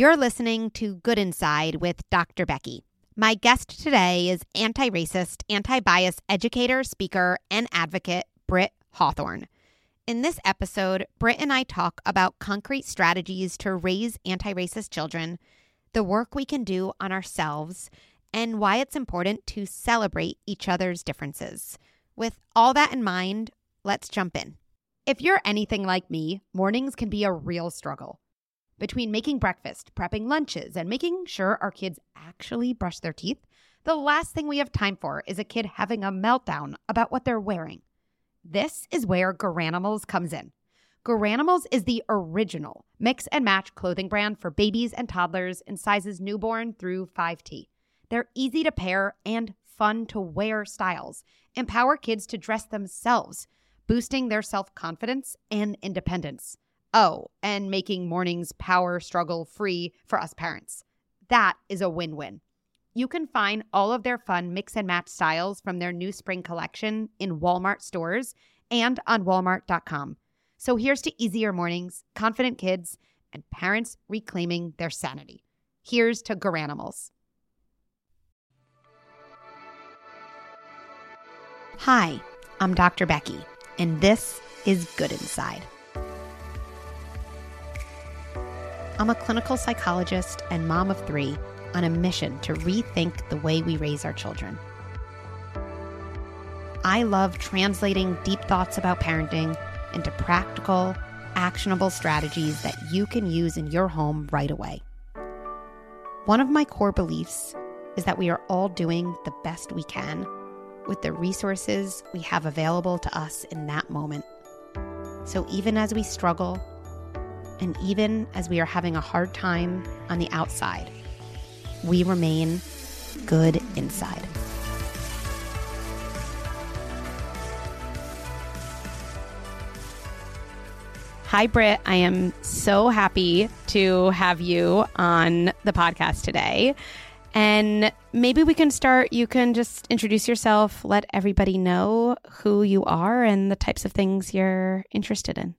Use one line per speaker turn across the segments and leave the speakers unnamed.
You're listening to Good Inside with Dr. Becky. My guest today is anti racist, anti bias educator, speaker, and advocate Britt Hawthorne. In this episode, Britt and I talk about concrete strategies to raise anti racist children, the work we can do on ourselves, and why it's important to celebrate each other's differences. With all that in mind, let's jump in. If you're anything like me, mornings can be a real struggle. Between making breakfast, prepping lunches, and making sure our kids actually brush their teeth, the last thing we have time for is a kid having a meltdown about what they're wearing. This is where Garanimals comes in. Garanimals is the original mix and match clothing brand for babies and toddlers in sizes newborn through 5T. They're easy to pair and fun to wear styles, empower kids to dress themselves, boosting their self confidence and independence. Oh, and making mornings power struggle free for us parents. That is a win win. You can find all of their fun mix and match styles from their new spring collection in Walmart stores and on walmart.com. So here's to easier mornings, confident kids, and parents reclaiming their sanity. Here's to Garanimals. Hi, I'm Dr. Becky, and this is Good Inside. I'm a clinical psychologist and mom of three on a mission to rethink the way we raise our children. I love translating deep thoughts about parenting into practical, actionable strategies that you can use in your home right away. One of my core beliefs is that we are all doing the best we can with the resources we have available to us in that moment. So even as we struggle, and even as we are having a hard time on the outside, we remain good inside. Hi, Britt. I am so happy to have you on the podcast today. And maybe we can start. You can just introduce yourself, let everybody know who you are and the types of things you're interested in.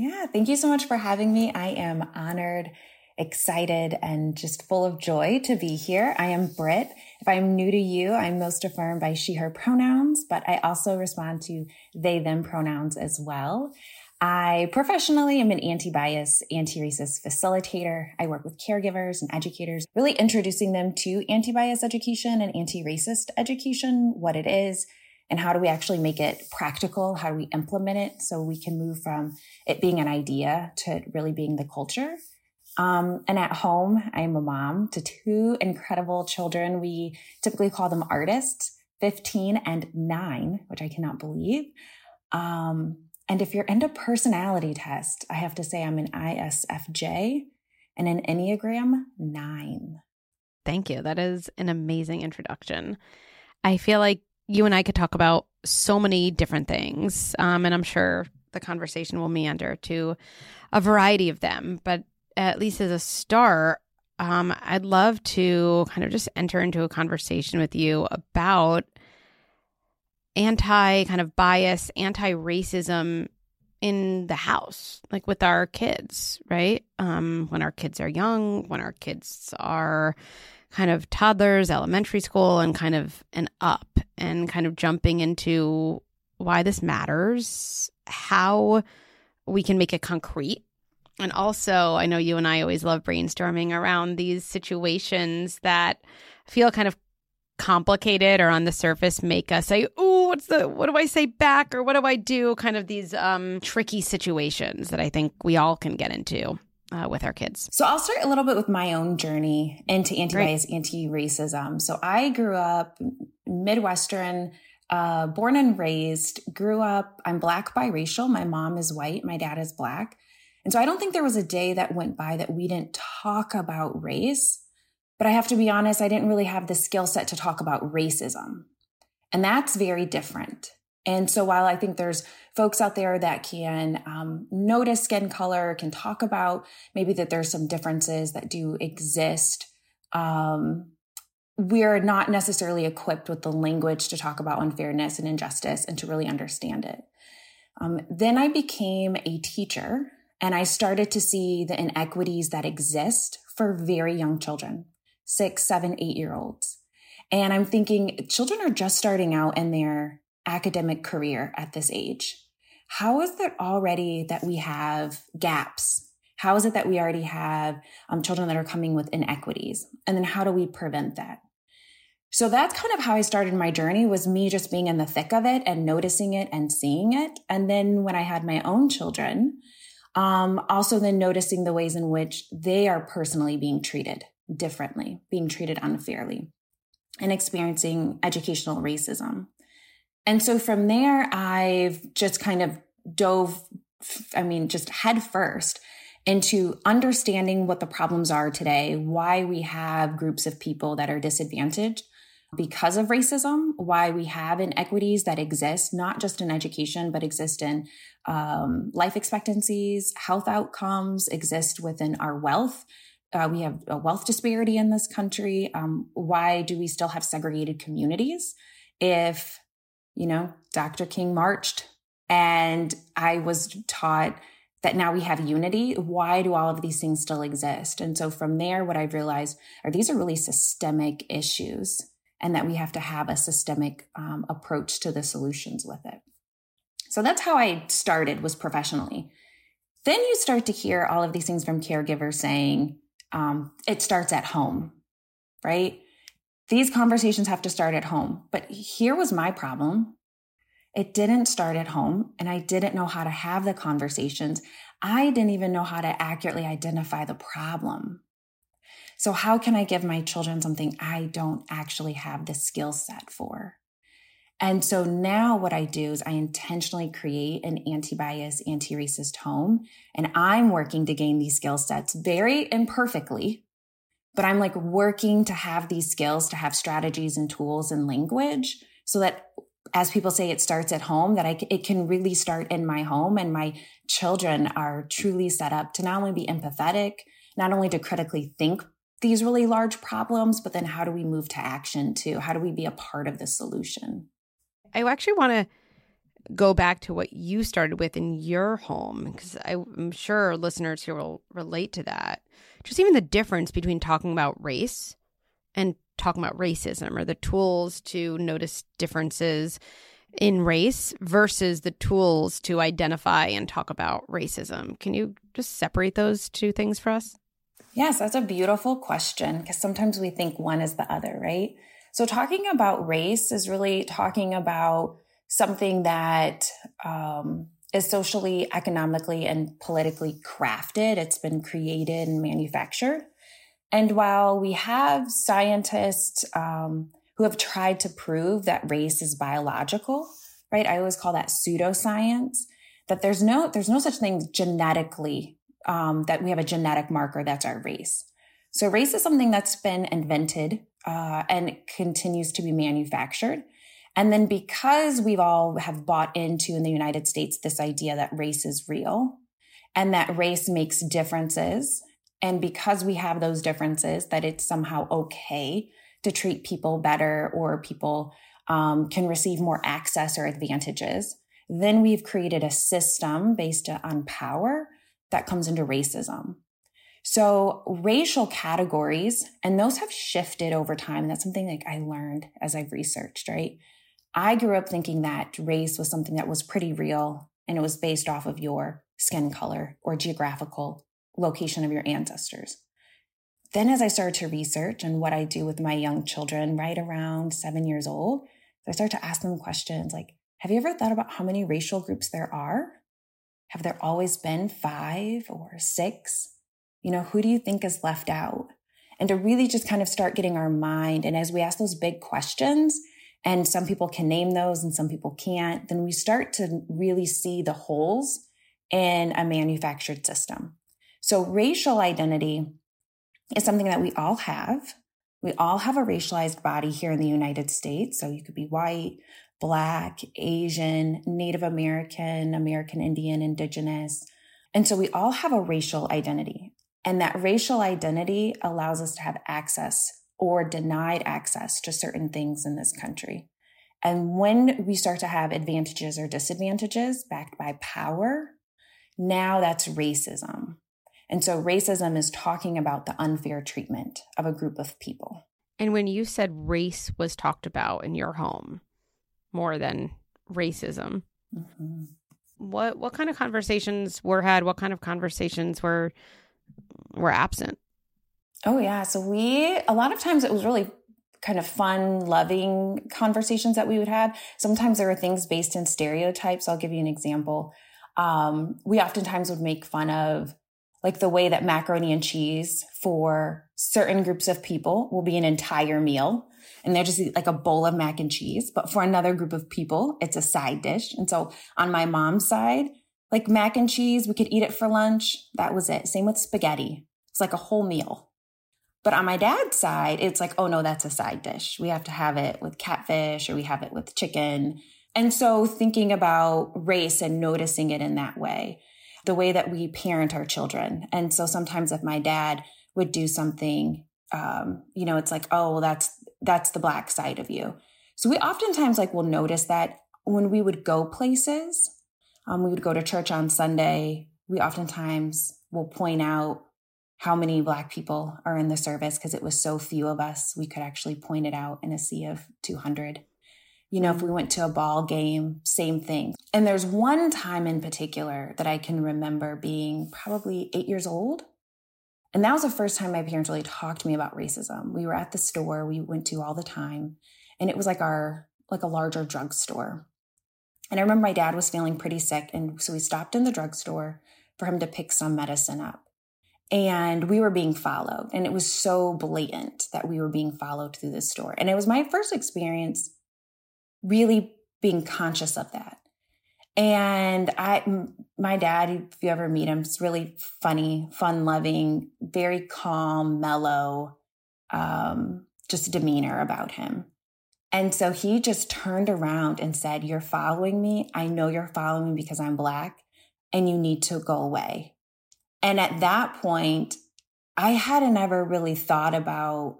Yeah, thank you so much for having me. I am honored, excited, and just full of joy to be here. I am Britt. If I'm new to you, I'm most affirmed by she, her pronouns, but I also respond to they, them pronouns as well. I professionally am an anti bias, anti racist facilitator. I work with caregivers and educators, really introducing them to anti bias education and anti racist education, what it is, and how do we actually make it practical? How do we implement it so we can move from it being an idea to really being the culture? Um, and at home, I am a mom to two incredible children. We typically call them artists, 15 and nine, which I cannot believe. Um, and if you're into personality test, I have to say I'm an ISFJ and an Enneagram nine.
Thank you. That is an amazing introduction. I feel like you and I could talk about so many different things. Um, and I'm sure the conversation will meander to a variety of them. But at least as a start, um, I'd love to kind of just enter into a conversation with you about anti kind of bias, anti racism in the house, like with our kids, right? Um, when our kids are young, when our kids are kind of toddlers, elementary school, and kind of an up, and kind of jumping into why this matters, how we can make it concrete. And also, I know you and I always love brainstorming around these situations that feel kind of complicated or on the surface make us say, "Oh, what's the what do I say back or what do I do?" kind of these um tricky situations that I think we all can get into uh, with our kids?
So I'll start a little bit with my own journey into anti-bias, anti-racism. So I grew up Midwestern, uh, born and raised, grew up, I'm black biracial. My mom is white. My dad is black. And so I don't think there was a day that went by that we didn't talk about race. But I have to be honest, I didn't really have the skill set to talk about racism. And that's very different. And so while I think there's folks out there that can um, notice skin color, can talk about maybe that there's some differences that do exist, um, we're not necessarily equipped with the language to talk about unfairness and injustice and to really understand it. Um, then I became a teacher And I started to see the inequities that exist for very young children, six, seven, eight year olds. And I'm thinking children are just starting out in their academic career at this age. How is it already that we have gaps? How is it that we already have um, children that are coming with inequities? And then how do we prevent that? So that's kind of how I started my journey was me just being in the thick of it and noticing it and seeing it. And then when I had my own children, um, also then noticing the ways in which they are personally being treated differently, being treated unfairly and experiencing educational racism. And so from there, I've just kind of dove, I mean, just head first into understanding what the problems are today, why we have groups of people that are disadvantaged because of racism, why we have inequities that exist, not just in education, but exist in um, life expectancies, health outcomes, exist within our wealth. Uh, we have a wealth disparity in this country. Um, why do we still have segregated communities? If, you know, Dr. King marched and I was taught that now we have unity. Why do all of these things still exist? And so from there, what I've realized are these are really systemic issues and that we have to have a systemic um, approach to the solutions with it. So that's how I started was professionally. Then you start to hear all of these things from caregivers saying, um, it starts at home, right? These conversations have to start at home. But here was my problem. It didn't start at home, and I didn't know how to have the conversations. I didn't even know how to accurately identify the problem. So, how can I give my children something I don't actually have the skill set for? And so now what I do is I intentionally create an anti bias, anti racist home. And I'm working to gain these skill sets very imperfectly, but I'm like working to have these skills, to have strategies and tools and language so that as people say, it starts at home, that I, it can really start in my home and my children are truly set up to not only be empathetic, not only to critically think these really large problems, but then how do we move to action too? How do we be a part of the solution?
I actually want to go back to what you started with in your home because I'm sure listeners here will relate to that. Just even the difference between talking about race and talking about racism or the tools to notice differences in race versus the tools to identify and talk about racism. Can you just separate those two things for us?
Yes, that's a beautiful question because sometimes we think one is the other, right? So, talking about race is really talking about something that um, is socially, economically, and politically crafted. It's been created and manufactured. And while we have scientists um, who have tried to prove that race is biological, right? I always call that pseudoscience. That there's no there's no such thing genetically um, that we have a genetic marker that's our race. So race is something that's been invented uh, and continues to be manufactured. And then because we've all have bought into in the United States this idea that race is real and that race makes differences, and because we have those differences, that it's somehow okay to treat people better or people um, can receive more access or advantages, then we've created a system based on power that comes into racism. So racial categories, and those have shifted over time. That's something like I learned as I've researched, right? I grew up thinking that race was something that was pretty real and it was based off of your skin color or geographical location of your ancestors. Then as I started to research and what I do with my young children right around seven years old, I start to ask them questions like, have you ever thought about how many racial groups there are? Have there always been five or six? You know, who do you think is left out? And to really just kind of start getting our mind. And as we ask those big questions, and some people can name those and some people can't, then we start to really see the holes in a manufactured system. So racial identity is something that we all have. We all have a racialized body here in the United States. So you could be white, Black, Asian, Native American, American Indian, Indigenous. And so we all have a racial identity. And that racial identity allows us to have access or denied access to certain things in this country. And when we start to have advantages or disadvantages backed by power, Now that's racism. And so racism is talking about the unfair treatment of a group of people.
And when you said race was talked about in your home more than racism, mm-hmm. what what kind of conversations were had? What kind of conversations were were absent?
Oh yeah, so we a lot of times it was really kind of fun, loving conversations that we would have. Sometimes there were things based in stereotypes. I'll give you an example. Um, we oftentimes would make fun of like the way that macaroni and cheese for certain groups of people will be an entire meal and they're just like a bowl of mac and cheese. But for another group of people, it's a side dish. And so on my mom's side, like mac and cheese, we could eat it for lunch. That was it. Same with spaghetti. It's like a whole meal. But on my dad's side, it's like, oh no, that's a side dish. We have to have it with catfish or we have it with chicken. And so thinking about race and noticing it in that way the way that we parent our children. And so sometimes if my dad would do something, um, you know, it's like, oh, well, that's that's the black side of you. So we oftentimes like will notice that when we would go places, um, we would go to church on Sunday. We oftentimes will point out how many black people are in the service because it was so few of us. We could actually point it out in a sea of 200. You know, if we went to a ball game, same thing. And there's one time in particular that I can remember being probably eight years old. And that was the first time my parents really talked to me about racism. We were at the store we went to all the time, and it was like our, like a larger drugstore. And I remember my dad was feeling pretty sick. And so we stopped in the drugstore for him to pick some medicine up. And we were being followed. And it was so blatant that we were being followed through the store. And it was my first experience really being conscious of that. And I, my dad, if you ever meet him, is really funny, fun loving, very calm, mellow, um, just demeanor about him. And so he just turned around and said, You're following me. I know you're following me because I'm black and you need to go away. And at that point, I hadn't ever really thought about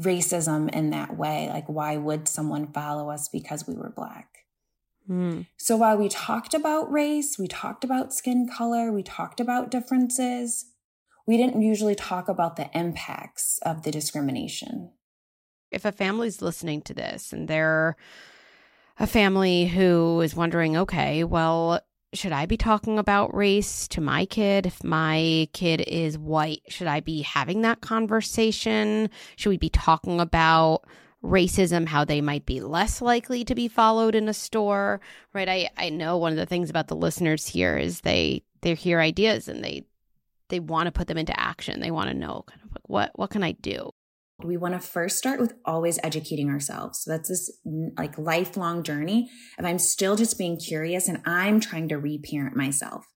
racism in that way. Like, why would someone follow us because we were Black? Mm. So while we talked about race, we talked about skin color, we talked about differences, we didn't usually talk about the impacts of the discrimination.
If a family's listening to this and they're a family who is wondering, okay, well, should I be talking about race to my kid? If my kid is white, should I be having that conversation? Should we be talking about racism, how they might be less likely to be followed in a store? Right. I, I know one of the things about the listeners here is they they hear ideas and they they want to put them into action. They want to know kind of like what what can I do?
We want to first start with always educating ourselves. So that's this like lifelong journey of I'm still just being curious and I'm trying to reparent myself.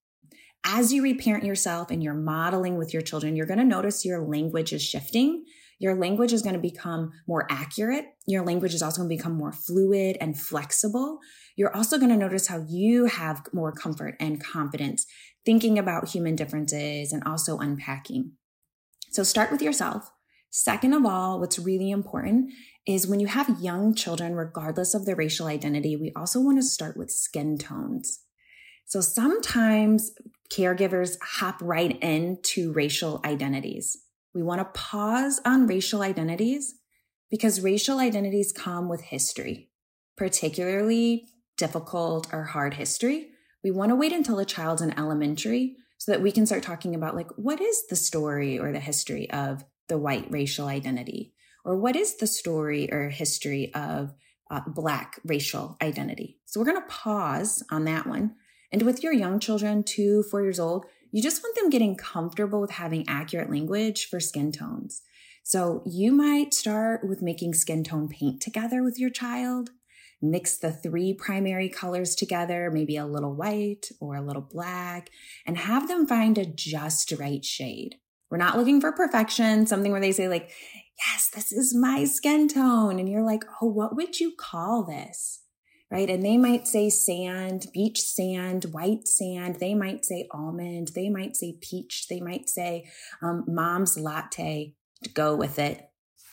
As you reparent yourself and you're modeling with your children, you're going to notice your language is shifting. Your language is going to become more accurate. Your language is also going to become more fluid and flexible. You're also going to notice how you have more comfort and confidence thinking about human differences and also unpacking. So start with yourself Second of all, what's really important is when you have young children, regardless of their racial identity, we also want to start with skin tones. So sometimes caregivers hop right into racial identities. We want to pause on racial identities because racial identities come with history, particularly difficult or hard history. We want to wait until a child's in elementary so that we can start talking about like what is the story or the history of the white racial identity? Or what is the story or history of uh, Black racial identity? So we're going to pause on that one. And with your young children, two, four years old, you just want them getting comfortable with having accurate language for skin tones. So you might start with making skin tone paint together with your child. Mix the three primary colors together, maybe a little white or a little black, and have them find a just right shade. We're not looking for perfection, something where they say, like, yes, this is my skin tone. And you're like, oh, what would you call this? Right. And they might say sand, beach sand, white sand. They might say almond. They might say peach. They might say um, mom's latte to go with it.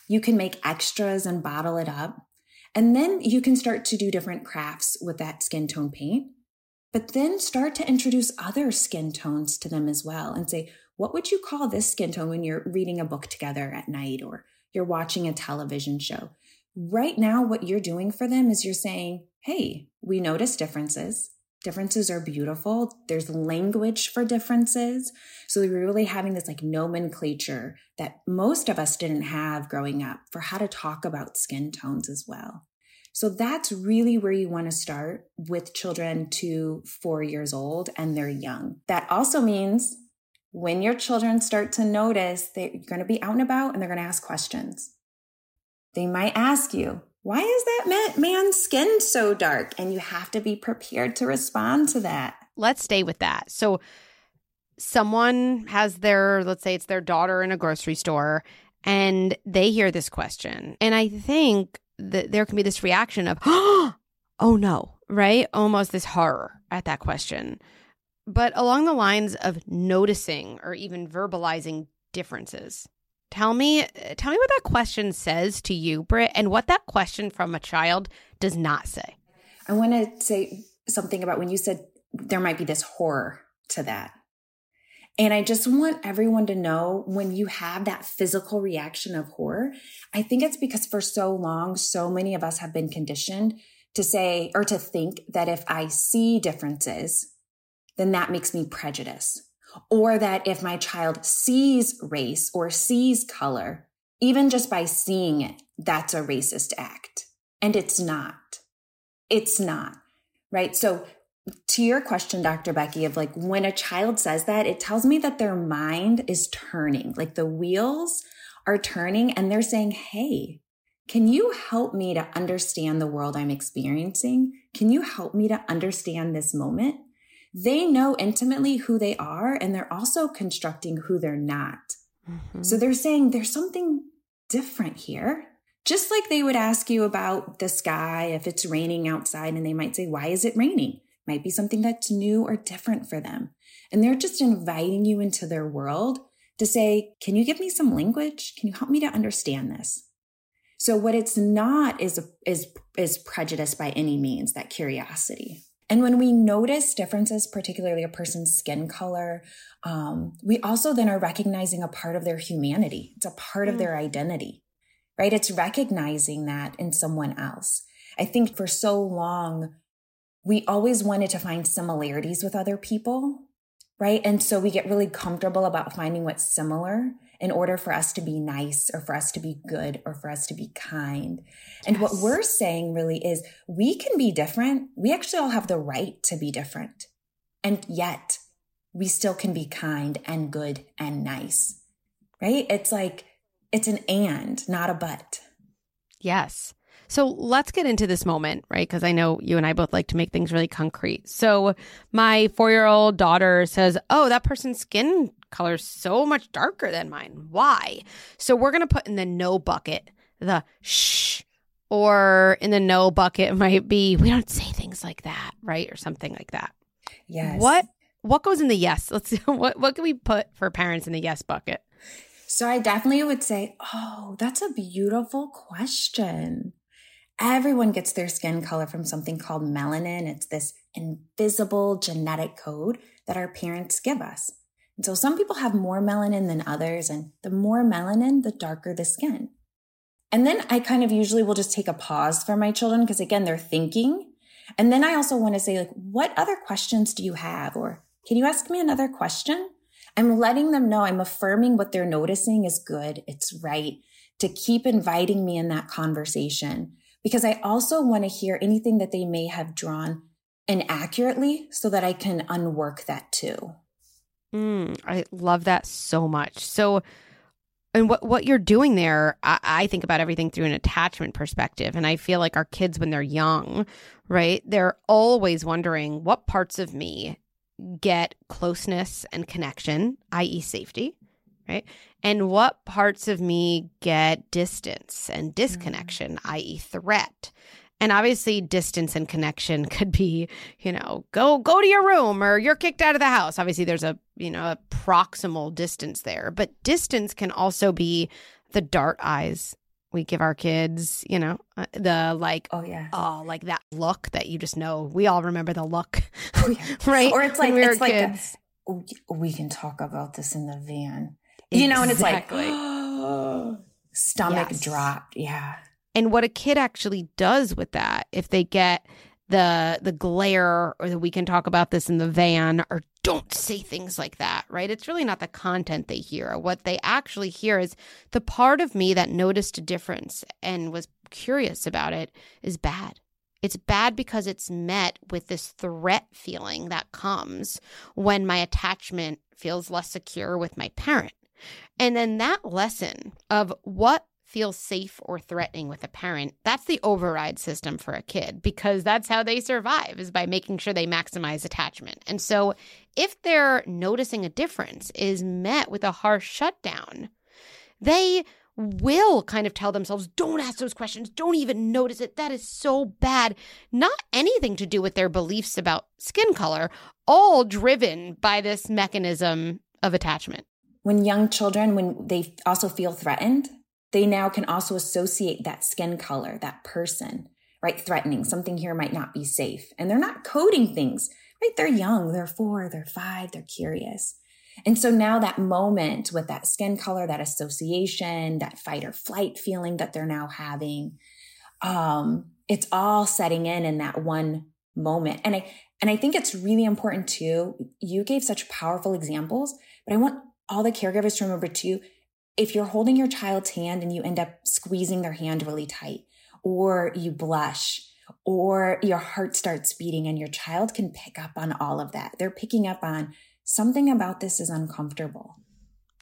You can make extras and bottle it up. And then you can start to do different crafts with that skin tone paint. but then start to introduce other skin tones to them as well and say, what would you call this skin tone when you're reading a book together at night or you're watching a television show? Right now, what you're doing for them is you're saying, Hey, we notice differences. Differences are beautiful. There's language for differences. So we're really having this like nomenclature that most of us didn't have growing up for how to talk about skin tones as well. So that's really where you want to start with children to four years old and they're young. That also means when your children start to notice that you're going to be out and about and they're going to ask questions. They might ask you, why is that man's skin so dark? And you have to be prepared to respond to that.
Let's stay with that. So, someone has their, let's say it's their daughter in a grocery store, and they hear this question. And I think that there can be this reaction of, oh no, right? Almost this horror at that question. But along the lines of noticing or even verbalizing differences. Tell me, uh, tell me what that question says to you, Britt, and what that question from a child does not say.
I want to say something about when you said there might be this horror to that. And I just want everyone to know when you have that physical reaction of horror, I think it's because for so long, so many of us have been conditioned to say or to think that if I see differences, then that makes me prejudice or that if my child sees race or sees color, even just by seeing it, that's a racist act. And it's not. It's not. Right. So to your question, Dr. Becky, of like when a child says that, it tells me that their mind is turning, like the wheels are turning and they're saying, Hey, can you help me to understand the world I'm experiencing? Can you help me to understand this moment? They know intimately who they are and they're also constructing who they're not. Mm-hmm. So they're saying there's something different here. Just like they would ask you about the sky if it's raining outside and they might say, Why is it raining? Might be something that's new or different for them. And they're just inviting you into their world to say, Can you give me some language? Can you help me to understand this? So what it's not is is is prejudice by any means, that curiosity. And when we notice differences, particularly a person's skin color, um, we also then are recognizing a part of their humanity. It's a part mm. of their identity, right? It's recognizing that in someone else. I think for so long, we always wanted to find similarities with other people, right? And so we get really comfortable about finding what's similar in order for us to be nice or for us to be good or for us to be kind. And yes. what we're saying really is we can be different. We actually all have the right to be different. And yet we still can be kind and good and nice, right? It's like, it's an and, not a but.
Yes. So let's get into this moment, right? Because I know you and I both like to make things really concrete. So my four year old daughter says, Oh, that person's skin color so much darker than mine. Why? So we're going to put in the no bucket the shh, or in the no bucket might be we don't say things like that, right? Or something like that.
Yes.
What what goes in the yes? Let's what what can we put for parents in the yes bucket?
So I definitely would say, "Oh, that's a beautiful question." Everyone gets their skin color from something called melanin. It's this invisible genetic code that our parents give us. So some people have more melanin than others, and the more melanin, the darker the skin. And then I kind of usually will just take a pause for my children because again, they're thinking. And then I also want to say, like, what other questions do you have? Or can you ask me another question? I'm letting them know I'm affirming what they're noticing is good. It's right to keep inviting me in that conversation because I also want to hear anything that they may have drawn inaccurately so that I can unwork that too.
Mm, I love that so much. So, and what what you're doing there, I, I, think about everything through an attachment perspective, and I feel like our kids when they're young, right, they're always wondering what parts of me get closeness and connection, i.e., safety, right, and what parts of me get distance and disconnection, mm. i.e., threat. And obviously distance and connection could be, you know, go go to your room or you're kicked out of the house. Obviously there's a, you know, a proximal distance there, but distance can also be the dart eyes we give our kids, you know, uh, the like,
oh yeah,
oh, like that look that you just know. We all remember the look,
oh, yeah.
right?
Or it's like we it's like a, oh, we can talk about this in the van, you know, and it's like stomach yes. dropped, yeah.
And what a kid actually does with that, if they get the the glare or that we can talk about this in the van or don't say things like that right? It's really not the content they hear. What they actually hear is the part of me that noticed a difference and was curious about it is bad. It's bad because it's met with this threat feeling that comes when my attachment feels less secure with my parent. And then that lesson of what feels safe or threatening with a parent, that's the override system for a kid because that's how they survive is by making sure they maximize attachment. And so if they're noticing a difference is met with a harsh shutdown, they will kind of tell themselves, don't ask those questions, don't even notice it. That is so bad. Not anything to do with their beliefs about skin color, all driven by this mechanism of attachment.
When young children, when they also feel threatened, they now can also associate that skin color, that person, right? Threatening. Something here might not be safe. And they're not coding things, right? They're young, they're four, they're five, they're curious. And so now that moment with that skin color, that association, that fight or flight feeling that they're now having, um, it's all setting in in that one moment. And I, and I think it's really important too. You gave such powerful examples, but I want all the caregivers to remember too, if you're holding your child's hand and you end up squeezing their hand really tight, or you blush, or your heart starts beating, and your child can pick up on all of that. They're picking up on something about this is uncomfortable.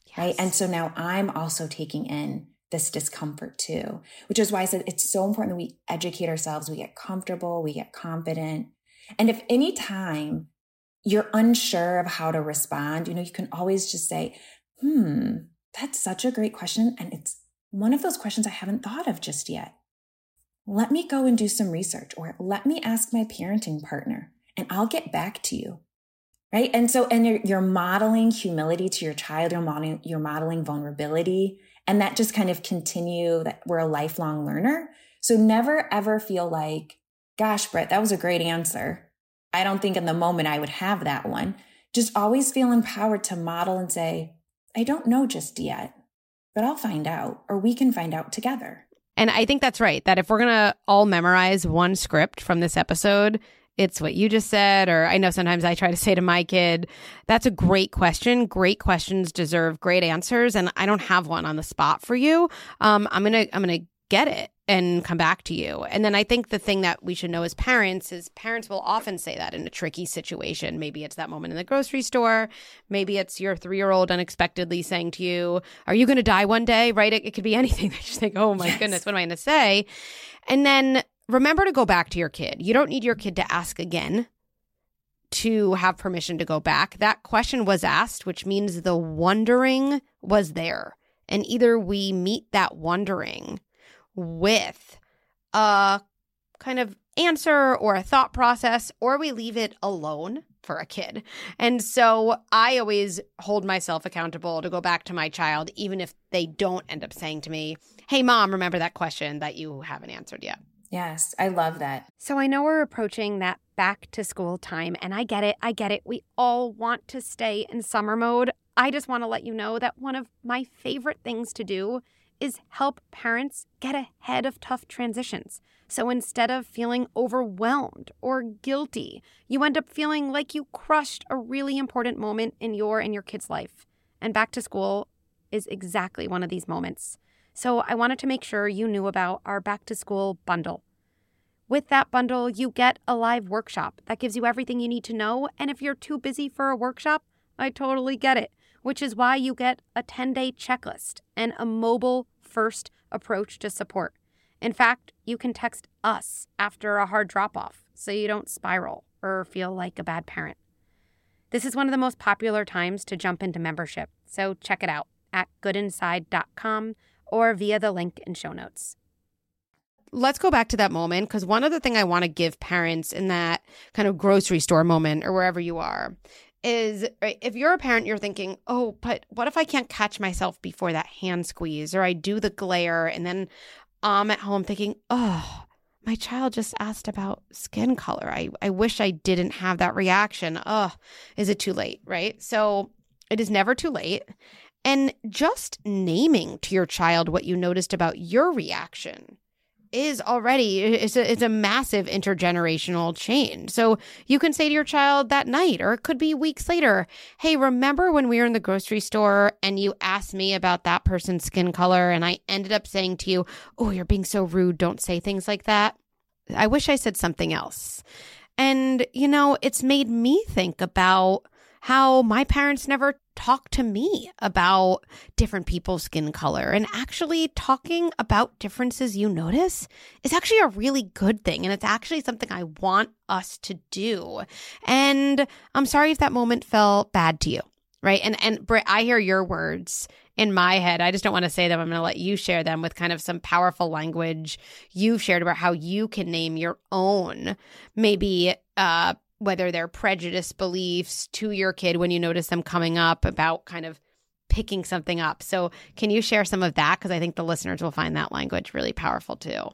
Yes. Right. And so now I'm also taking in this discomfort too, which is why I said it's so important that we educate ourselves, we get comfortable, we get confident. And if any time you're unsure of how to respond, you know, you can always just say, hmm, that's such a great question. And it's one of those questions I haven't thought of just yet. Let me go and do some research or let me ask my parenting partner and I'll get back to you. Right. And so, and you're, you're modeling humility to your child, you're modeling, you're modeling vulnerability. And that just kind of continue that we're a lifelong learner. So never ever feel like, gosh, Britt, that was a great answer. I don't think in the moment I would have that one. Just always feel empowered to model and say, I don't know just yet, but I'll find out, or we can find out together.
And I think that's right. That if we're going to all memorize one script from this episode, it's what you just said. Or I know sometimes I try to say to my kid, that's a great question. Great questions deserve great answers. And I don't have one on the spot for you. Um, I'm going to, I'm going to get it and come back to you. And then I think the thing that we should know as parents is parents will often say that in a tricky situation. Maybe it's that moment in the grocery store. Maybe it's your three year old unexpectedly saying to you, Are you going to die one day? Right? It, it could be anything. They just think, Oh my yes. goodness, what am I going to say? And then remember to go back to your kid. You don't need your kid to ask again to have permission to go back. That question was asked, which means the wondering was there. And either we meet that wondering with a kind of answer or a thought process, or we leave it alone for a kid. And so I always hold myself accountable to go back to my child, even if they don't end up saying to me, Hey, mom, remember that question that you haven't answered yet.
Yes, I love that.
So I know we're approaching that back to school time, and I get it. I get it. We all want to stay in summer mode. I just want to let you know that one of my favorite things to do is help parents get ahead of tough transitions. So instead of feeling overwhelmed or guilty, you end up feeling like you crushed a really important moment in your and your kid's life. And back to school is exactly one of these moments. So I wanted to make sure you knew about our back to school bundle. With that bundle, you get a live workshop that gives you everything you need to know. And if you're too busy for a workshop, I totally get it which is why you get a 10 day checklist and a mobile first approach to support. In fact, you can text us after a hard drop off so you don't spiral or feel like a bad parent. This is one of the most popular times to jump into membership, so check it out at goodinside.com or via the link in show notes. Let's go back to that moment because one other thing I want to give parents in that kind of grocery store moment or wherever you are is right, if you're a parent, you're thinking, oh, but what if I can't catch myself before that hand squeeze or I do the glare and then I'm at home thinking, oh, my child just asked about skin color. I, I wish I didn't have that reaction. Oh, is it too late? Right. So it is never too late. And just naming to your child what you noticed about your reaction is already it's a, it's a massive intergenerational change. So you can say to your child that night or it could be weeks later, "Hey, remember when we were in the grocery store and you asked me about that person's skin color and I ended up saying to you, "Oh, you're being so rude. Don't say things like that." I wish I said something else. And you know, it's made me think about how my parents never talked to me about different people's skin color. And actually, talking about differences you notice is actually a really good thing. And it's actually something I want us to do. And I'm sorry if that moment felt bad to you. Right. And, and Britt, I hear your words in my head. I just don't want to say them. I'm going to let you share them with kind of some powerful language you've shared about how you can name your own, maybe, uh, whether they're prejudice beliefs to your kid when you notice them coming up about kind of picking something up. So, can you share some of that? Because I think the listeners will find that language really powerful too.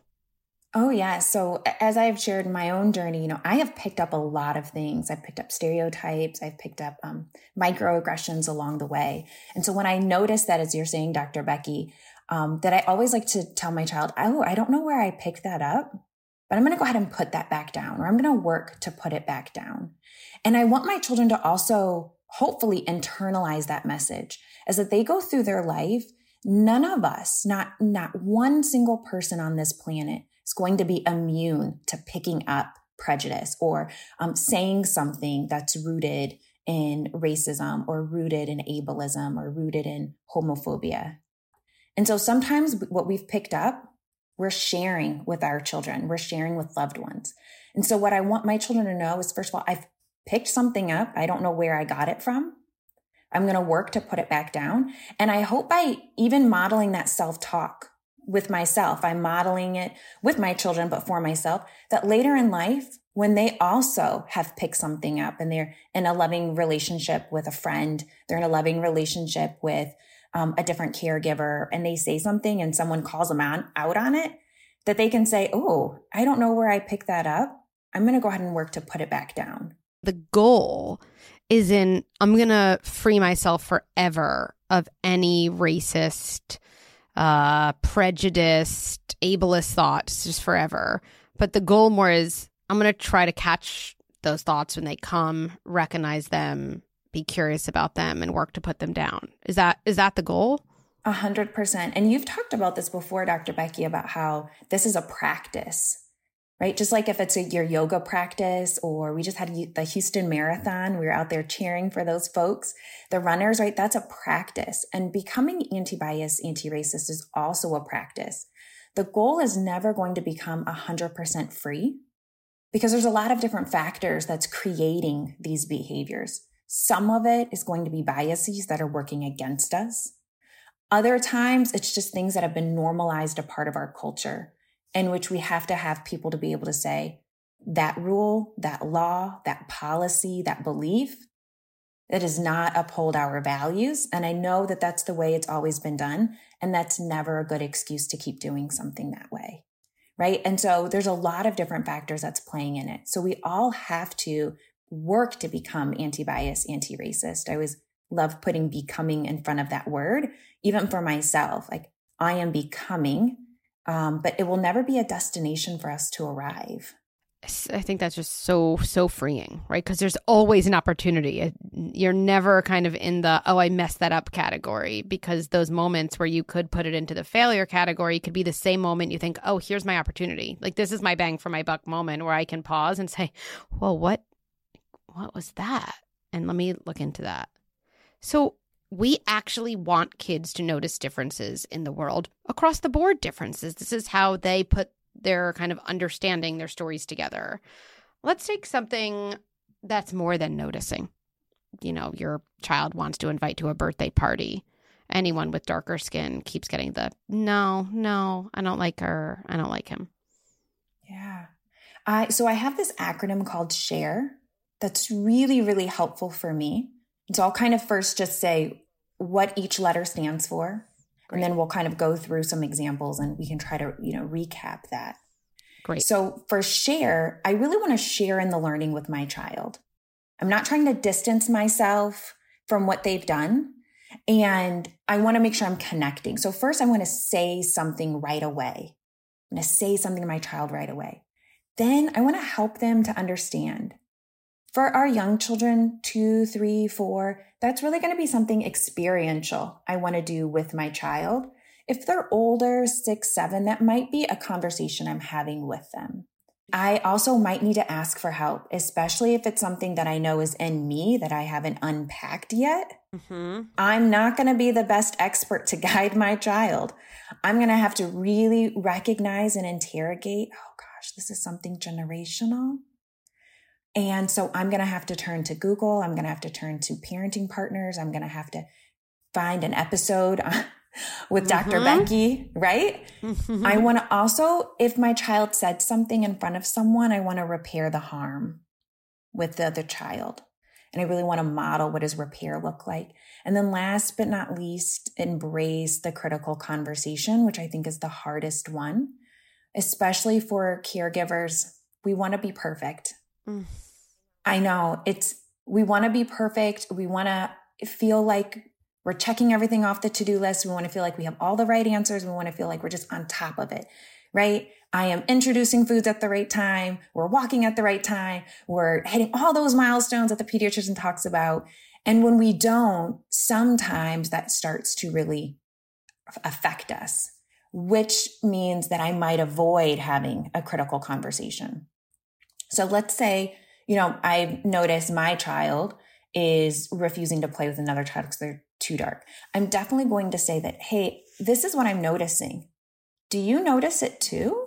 Oh, yeah. So, as I've shared my own journey, you know, I have picked up a lot of things. I've picked up stereotypes, I've picked up um, microaggressions along the way. And so, when I notice that, as you're saying, Dr. Becky, um, that I always like to tell my child, oh, I don't know where I picked that up, but I'm going to go ahead and put that back down, or I'm going to work to put it back down. And I want my children to also hopefully internalize that message as that they go through their life. None of us, not, not one single person on this planet is going to be immune to picking up prejudice or um, saying something that's rooted in racism or rooted in ableism or rooted in homophobia. And so sometimes what we've picked up we're sharing with our children. We're sharing with loved ones. And so what I want my children to know is first of all, I've picked something up. I don't know where I got it from. I'm going to work to put it back down. And I hope by even modeling that self talk with myself, I'm modeling it with my children, but for myself, that later in life, when they also have picked something up and they're in a loving relationship with a friend, they're in a loving relationship with um, a different caregiver and they say something and someone calls them on, out on it, that they can say, Oh, I don't know where I picked that up. I'm going to go ahead and work to put it back down.
The goal is in, I'm going to free myself forever of any racist, uh, prejudiced, ableist thoughts just forever. But the goal more is I'm going to try to catch those thoughts when they come, recognize them, be curious about them and work to put them down. Is that is that the goal?
A hundred percent. And you've talked about this before, Dr. Becky, about how this is a practice, right? Just like if it's a, your yoga practice, or we just had the Houston Marathon, we were out there cheering for those folks, the runners, right? That's a practice. And becoming anti bias, anti racist is also a practice. The goal is never going to become a hundred percent free because there's a lot of different factors that's creating these behaviors. Some of it is going to be biases that are working against us. Other times, it's just things that have been normalized a part of our culture in which we have to have people to be able to say that rule, that law, that policy, that belief that does not uphold our values. And I know that that's the way it's always been done. And that's never a good excuse to keep doing something that way. Right. And so there's a lot of different factors that's playing in it. So we all have to work to become anti-bias, anti-racist. I always love putting becoming in front of that word, even for myself. Like I am becoming, um, but it will never be a destination for us to arrive.
I think that's just so so freeing, right? Because there's always an opportunity. You're never kind of in the oh I messed that up category because those moments where you could put it into the failure category could be the same moment you think oh here's my opportunity, like this is my bang for my buck moment where I can pause and say, well what what was that? And let me look into that. So, we actually want kids to notice differences in the world, across the board differences. This is how they put their kind of understanding their stories together. Let's take something that's more than noticing. You know, your child wants to invite to a birthday party. Anyone with darker skin keeps getting the no, no, I don't like her. I don't like him.
Yeah. I so I have this acronym called SHARE that's really, really helpful for me. So I'll kind of first just say what each letter stands for. Great. And then we'll kind of go through some examples and we can try to, you know, recap that.
Great.
So for share, I really want to share in the learning with my child. I'm not trying to distance myself from what they've done. And I want to make sure I'm connecting. So first, I want to say something right away. I'm going to say something to my child right away. Then I want to help them to understand. For our young children, two, three, four, that's really going to be something experiential I want to do with my child. If they're older, six, seven, that might be a conversation I'm having with them. I also might need to ask for help, especially if it's something that I know is in me that I haven't unpacked yet. Mm-hmm. I'm not going to be the best expert to guide my child. I'm going to have to really recognize and interrogate oh gosh, this is something generational. And so I'm going to have to turn to Google. I'm going to have to turn to parenting partners. I'm going to have to find an episode with mm-hmm. Dr. Becky, right? Mm-hmm. I want to also, if my child said something in front of someone, I want to repair the harm with the other child. And I really want to model what does repair look like. And then last but not least, embrace the critical conversation, which I think is the hardest one, especially for caregivers. We want to be perfect. Mm. I know it's, we want to be perfect. We want to feel like we're checking everything off the to do list. We want to feel like we have all the right answers. We want to feel like we're just on top of it, right? I am introducing foods at the right time. We're walking at the right time. We're hitting all those milestones that the pediatrician talks about. And when we don't, sometimes that starts to really affect us, which means that I might avoid having a critical conversation. So let's say, you know, I've noticed my child is refusing to play with another child because they're too dark. I'm definitely going to say that, hey, this is what I'm noticing. Do you notice it too?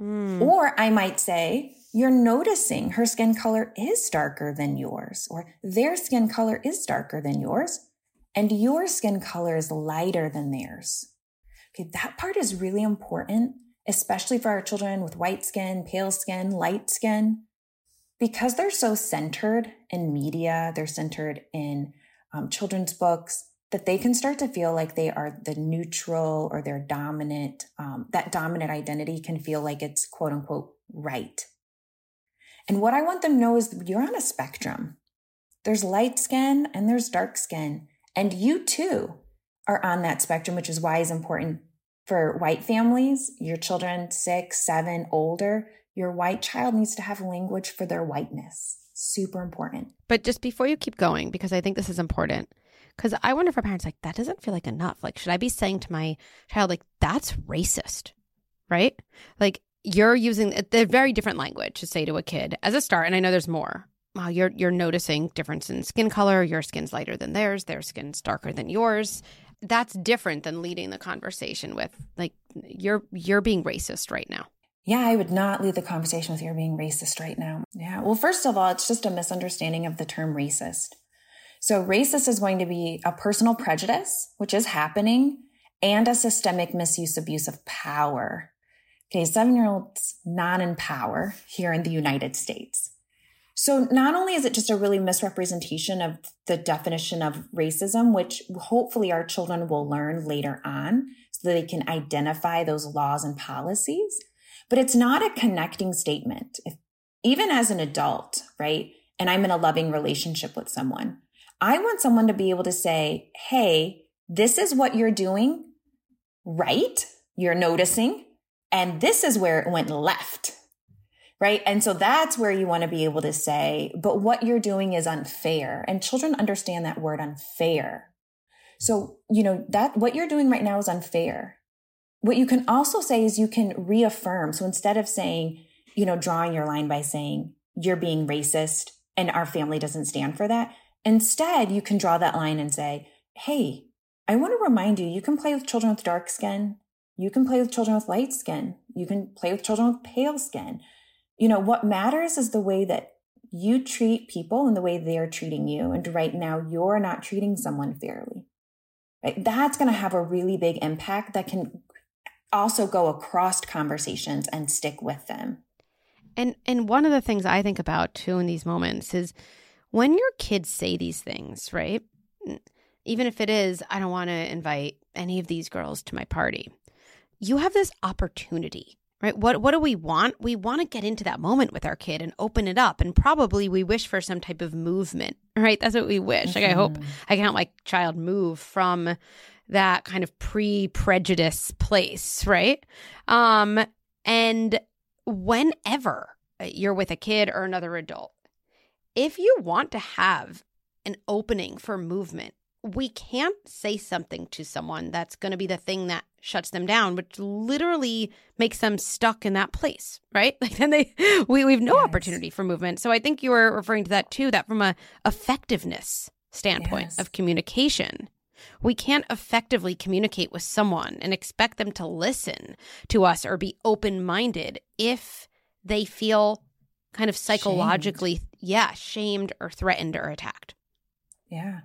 Mm. Or I might say, you're noticing her skin color is darker than yours, or their skin color is darker than yours, and your skin color is lighter than theirs. Okay, that part is really important, especially for our children with white skin, pale skin, light skin, because they're so centered in media, they're centered in um, children's books that they can start to feel like they are the neutral or their dominant, um, that dominant identity can feel like it's quote unquote right. And what I want them to know is you're on a spectrum. There's light skin and there's dark skin. And you too are on that spectrum, which is why it's important for white families, your children six, seven, older, your white child needs to have language for their whiteness super important.
But just before you keep going, because I think this is important, because I wonder for parents, like, that doesn't feel like enough. Like, should I be saying to my child, like, that's racist, right? Like, you're using uh, a very different language to say to a kid as a start. And I know there's more. Wow, you're you're noticing difference in skin color. Your skin's lighter than theirs. Their skin's darker than yours. That's different than leading the conversation with like you're you're being racist right now
yeah, I would not lead the conversation with you're being racist right now. Yeah. Well, first of all, it's just a misunderstanding of the term racist. So racist is going to be a personal prejudice, which is happening, and a systemic misuse abuse of power. Okay, seven year olds not in power here in the United States. So not only is it just a really misrepresentation of the definition of racism, which hopefully our children will learn later on so they can identify those laws and policies, but it's not a connecting statement. If, even as an adult, right? And I'm in a loving relationship with someone, I want someone to be able to say, Hey, this is what you're doing right. You're noticing. And this is where it went left. Right. And so that's where you want to be able to say, but what you're doing is unfair. And children understand that word unfair. So, you know, that what you're doing right now is unfair. What you can also say is you can reaffirm. So instead of saying, you know, drawing your line by saying you're being racist and our family doesn't stand for that, instead you can draw that line and say, hey, I want to remind you, you can play with children with dark skin. You can play with children with light skin. You can play with children with pale skin. You know, what matters is the way that you treat people and the way they're treating you. And right now, you're not treating someone fairly. Right? That's going to have a really big impact that can also go across conversations and stick with them.
And and one of the things I think about too in these moments is when your kids say these things, right? Even if it is, I don't want to invite any of these girls to my party. You have this opportunity, right? What what do we want? We want to get into that moment with our kid and open it up. And probably we wish for some type of movement, right? That's what we wish. Mm-hmm. Like I hope mm-hmm. I can help my child move from that kind of pre-prejudice place, right? Um and whenever you're with a kid or another adult, if you want to have an opening for movement, we can't say something to someone that's going to be the thing that shuts them down, which literally makes them stuck in that place, right? Like then they we, we have no yes. opportunity for movement. So I think you were referring to that too, that from a effectiveness standpoint yes. of communication, we can't effectively communicate with someone and expect them to listen to us or be open minded if they feel kind of psychologically, shamed. yeah, shamed or threatened or attacked.
Yeah.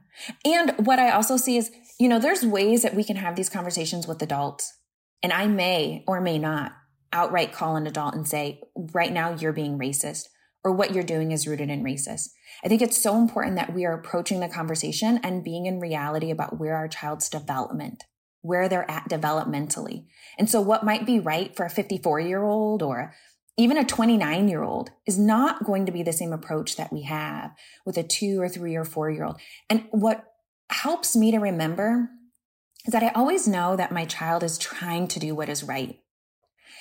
And what I also see is, you know, there's ways that we can have these conversations with adults. And I may or may not outright call an adult and say, right now you're being racist or what you're doing is rooted in racist. I think it's so important that we are approaching the conversation and being in reality about where our child's development, where they're at developmentally. And so what might be right for a 54 year old or even a 29 year old is not going to be the same approach that we have with a two or three or four year old. And what helps me to remember is that I always know that my child is trying to do what is right.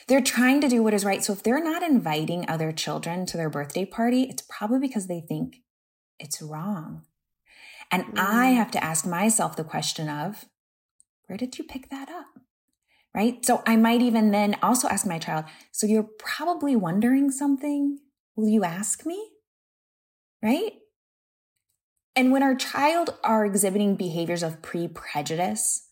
They're trying to do what is right. So if they're not inviting other children to their birthday party, it's probably because they think it's wrong. And mm. I have to ask myself the question of, where did you pick that up? right? So I might even then also ask my child, so you're probably wondering something. Will you ask me? Right? And when our child are exhibiting behaviors of pre prejudice,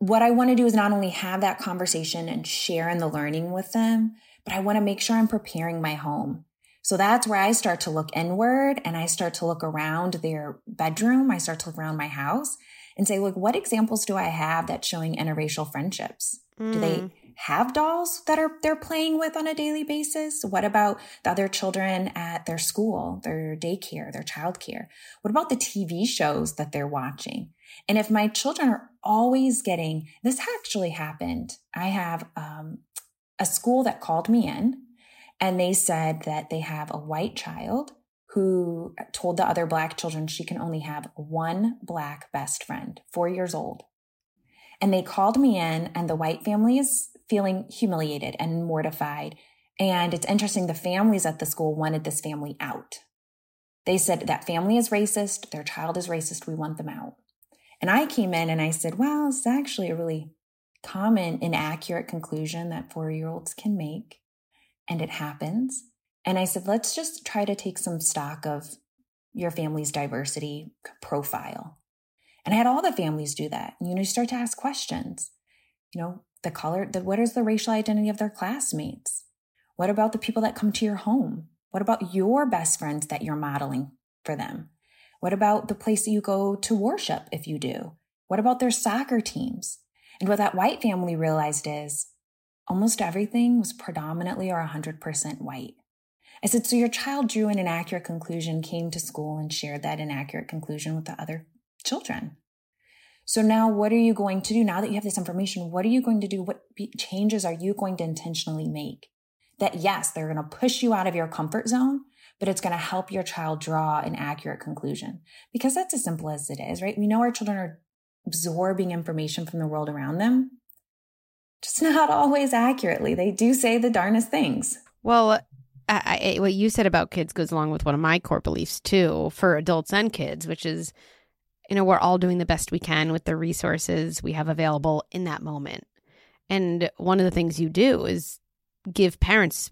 what I want to do is not only have that conversation and share in the learning with them, but I want to make sure I'm preparing my home. So that's where I start to look inward and I start to look around their bedroom. I start to look around my house and say, look, what examples do I have that's showing interracial friendships? Mm. Do they mm. have dolls that are they're playing with on a daily basis? What about the other children at their school, their daycare, their childcare? What about the TV shows that they're watching? And if my children are always getting this actually happened. I have um, a school that called me in and they said that they have a white child who told the other black children she can only have one black best friend, four years old. And they called me in, and the white family is feeling humiliated and mortified. And it's interesting, the families at the school wanted this family out. They said that family is racist, their child is racist, we want them out. And I came in and I said, well, it's actually a really common, inaccurate conclusion that four year olds can make. And it happens. And I said, let's just try to take some stock of your family's diversity profile. And I had all the families do that. You know, you start to ask questions. You know, the color, the, what is the racial identity of their classmates? What about the people that come to your home? What about your best friends that you're modeling for them? What about the place that you go to worship if you do? What about their soccer teams? And what that white family realized is almost everything was predominantly or 100% white. I said, so your child drew an inaccurate conclusion, came to school and shared that inaccurate conclusion with the other children. So now what are you going to do? Now that you have this information, what are you going to do? What changes are you going to intentionally make? That yes, they're going to push you out of your comfort zone, but it's going to help your child draw an accurate conclusion because that's as simple as it is, right? We know our children are absorbing information from the world around them, just not always accurately. They do say the darnest things.
Well, I, I, eh, what you said about kids goes along with one of my core beliefs too for adults and kids, which is, you know, we're all doing the best we can with the resources we have available in that moment. And one of the things you do is give parents,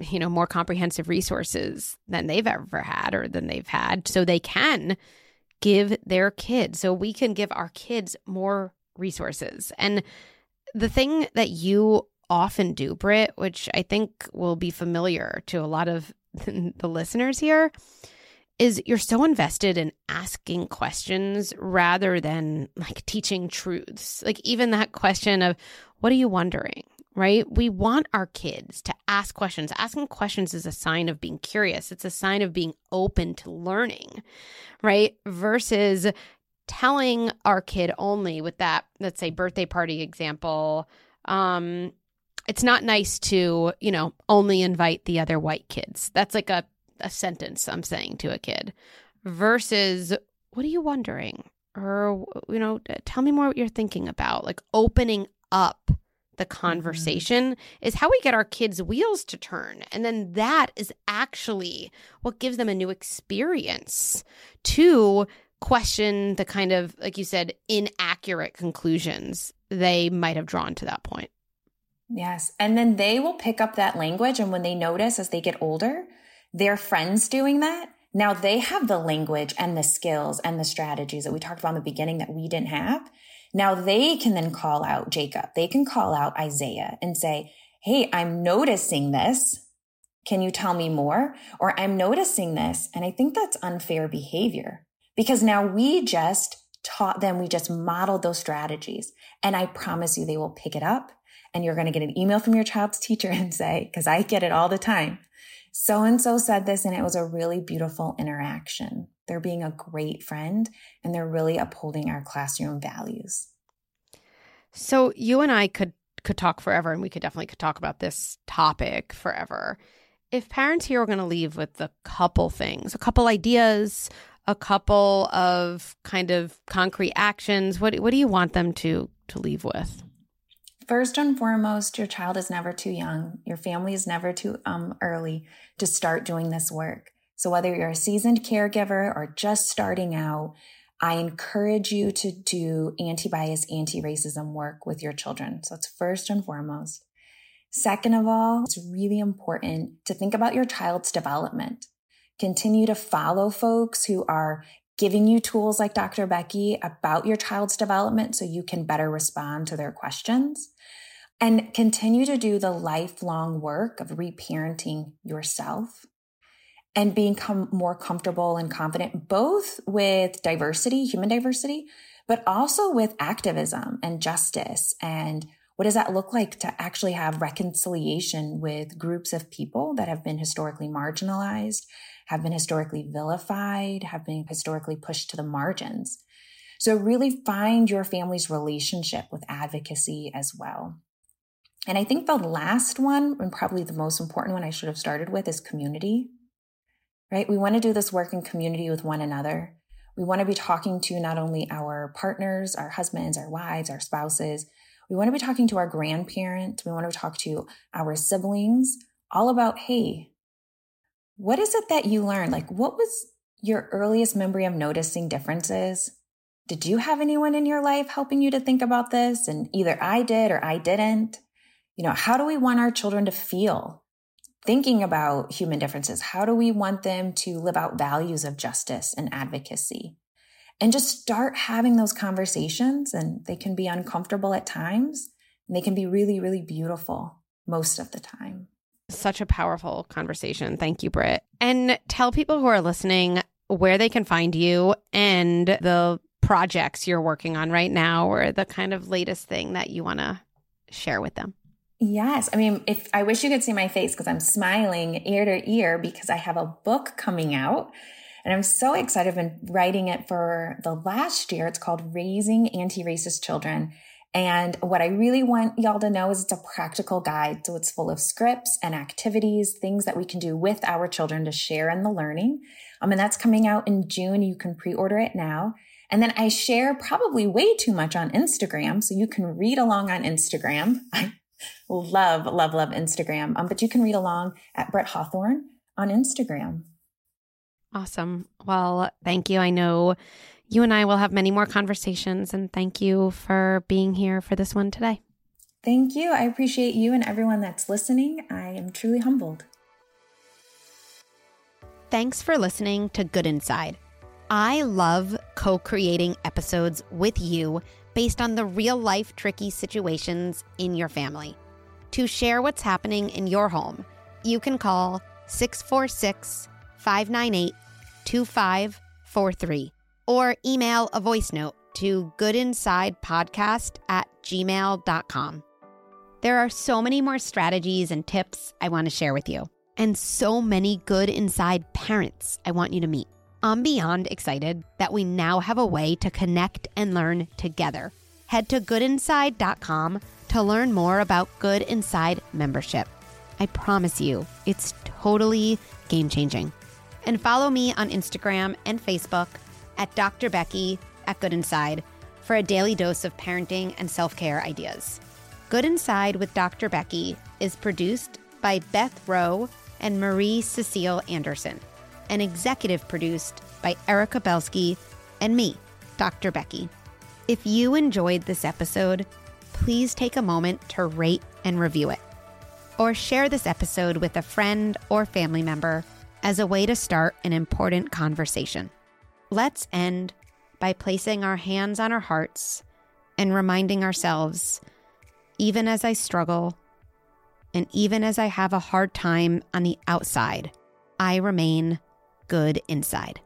you know, more comprehensive resources than they've ever had or than they've had so they can give their kids, so we can give our kids more resources. And the thing that you often do, Britt which I think will be familiar to a lot of the listeners here, is you're so invested in asking questions rather than like teaching truths. Like even that question of, what are you wondering? Right? We want our kids to ask questions. Asking questions is a sign of being curious, it's a sign of being open to learning, right? Versus telling our kid only with that, let's say, birthday party example. Um, it's not nice to, you know, only invite the other white kids. That's like a, a sentence I'm saying to a kid versus, what are you wondering? Or, you know, tell me more what you're thinking about. Like opening up the mm-hmm. conversation mm-hmm. is how we get our kids' wheels to turn. And then that is actually what gives them a new experience to question the kind of, like you said, inaccurate conclusions they might have drawn to that point.
Yes. And then they will pick up that language. And when they notice as they get older, their friends doing that, now they have the language and the skills and the strategies that we talked about in the beginning that we didn't have. Now they can then call out Jacob. They can call out Isaiah and say, Hey, I'm noticing this. Can you tell me more? Or I'm noticing this. And I think that's unfair behavior because now we just taught them, we just modeled those strategies. And I promise you they will pick it up and you're going to get an email from your child's teacher and say, because I get it all the time. So and so said this, and it was a really beautiful interaction. They're being a great friend and they're really upholding our classroom values.
So you and I could could talk forever and we could definitely could talk about this topic forever. If parents here are going to leave with a couple things, a couple ideas, a couple of kind of concrete actions, what what do you want them to to leave with?
First and foremost, your child is never too young. Your family is never too um, early to start doing this work. So whether you're a seasoned caregiver or just starting out, I encourage you to do anti-bias, anti-racism work with your children. So it's first and foremost. Second of all, it's really important to think about your child's development. Continue to follow folks who are giving you tools like Dr. Becky about your child's development so you can better respond to their questions and continue to do the lifelong work of reparenting yourself and being more comfortable and confident, both with diversity, human diversity, but also with activism and justice. And what does that look like to actually have reconciliation with groups of people that have been historically marginalized, have been historically vilified, have been historically pushed to the margins? So really find your family's relationship with advocacy as well. And I think the last one, and probably the most important one I should have started with, is community, right? We want to do this work in community with one another. We want to be talking to not only our partners, our husbands, our wives, our spouses. We want to be talking to our grandparents. We want to talk to our siblings all about, hey, what is it that you learned? Like, what was your earliest memory of noticing differences? Did you have anyone in your life helping you to think about this? And either I did or I didn't. You know, how do we want our children to feel thinking about human differences? How do we want them to live out values of justice and advocacy? And just start having those conversations, and they can be uncomfortable at times, and they can be really, really beautiful most of the time.
Such a powerful conversation. Thank you, Britt. And tell people who are listening where they can find you and the projects you're working on right now or the kind of latest thing that you want to share with them.
Yes. I mean, if I wish you could see my face because I'm smiling ear to ear because I have a book coming out and I'm so excited. I've been writing it for the last year. It's called Raising Anti-Racist Children. And what I really want y'all to know is it's a practical guide. So it's full of scripts and activities, things that we can do with our children to share in the learning. Um, and that's coming out in June. You can pre-order it now. And then I share probably way too much on Instagram. So you can read along on Instagram. I love, love, love Instagram. Um, but you can read along at Britt Hawthorne on Instagram.
Awesome. Well, thank you. I know you and I will have many more conversations, and thank you for being here for this one today.
Thank you. I appreciate you and everyone that's listening. I am truly humbled.
Thanks for listening to Good Inside. I love co creating episodes with you based on the real life tricky situations in your family. To share what's happening in your home, you can call 646 598 2543 or email a voice note to goodinsidepodcast at gmail.com. There are so many more strategies and tips I want to share with you, and so many good inside parents I want you to meet. I'm beyond excited that we now have a way to connect and learn together. Head to goodinside.com to learn more about Good Inside membership. I promise you, it's totally game changing. And follow me on Instagram and Facebook at Dr. Becky at Good Inside for a daily dose of parenting and self care ideas. Good Inside with Dr. Becky is produced by Beth Rowe and Marie Cecile Anderson and executive produced by Erica Belsky and me, Dr. Becky. If you enjoyed this episode, please take a moment to rate and review it. Or share this episode with a friend or family member as a way to start an important conversation. Let's end by placing our hands on our hearts and reminding ourselves even as I struggle, and even as I have a hard time on the outside, I remain good inside.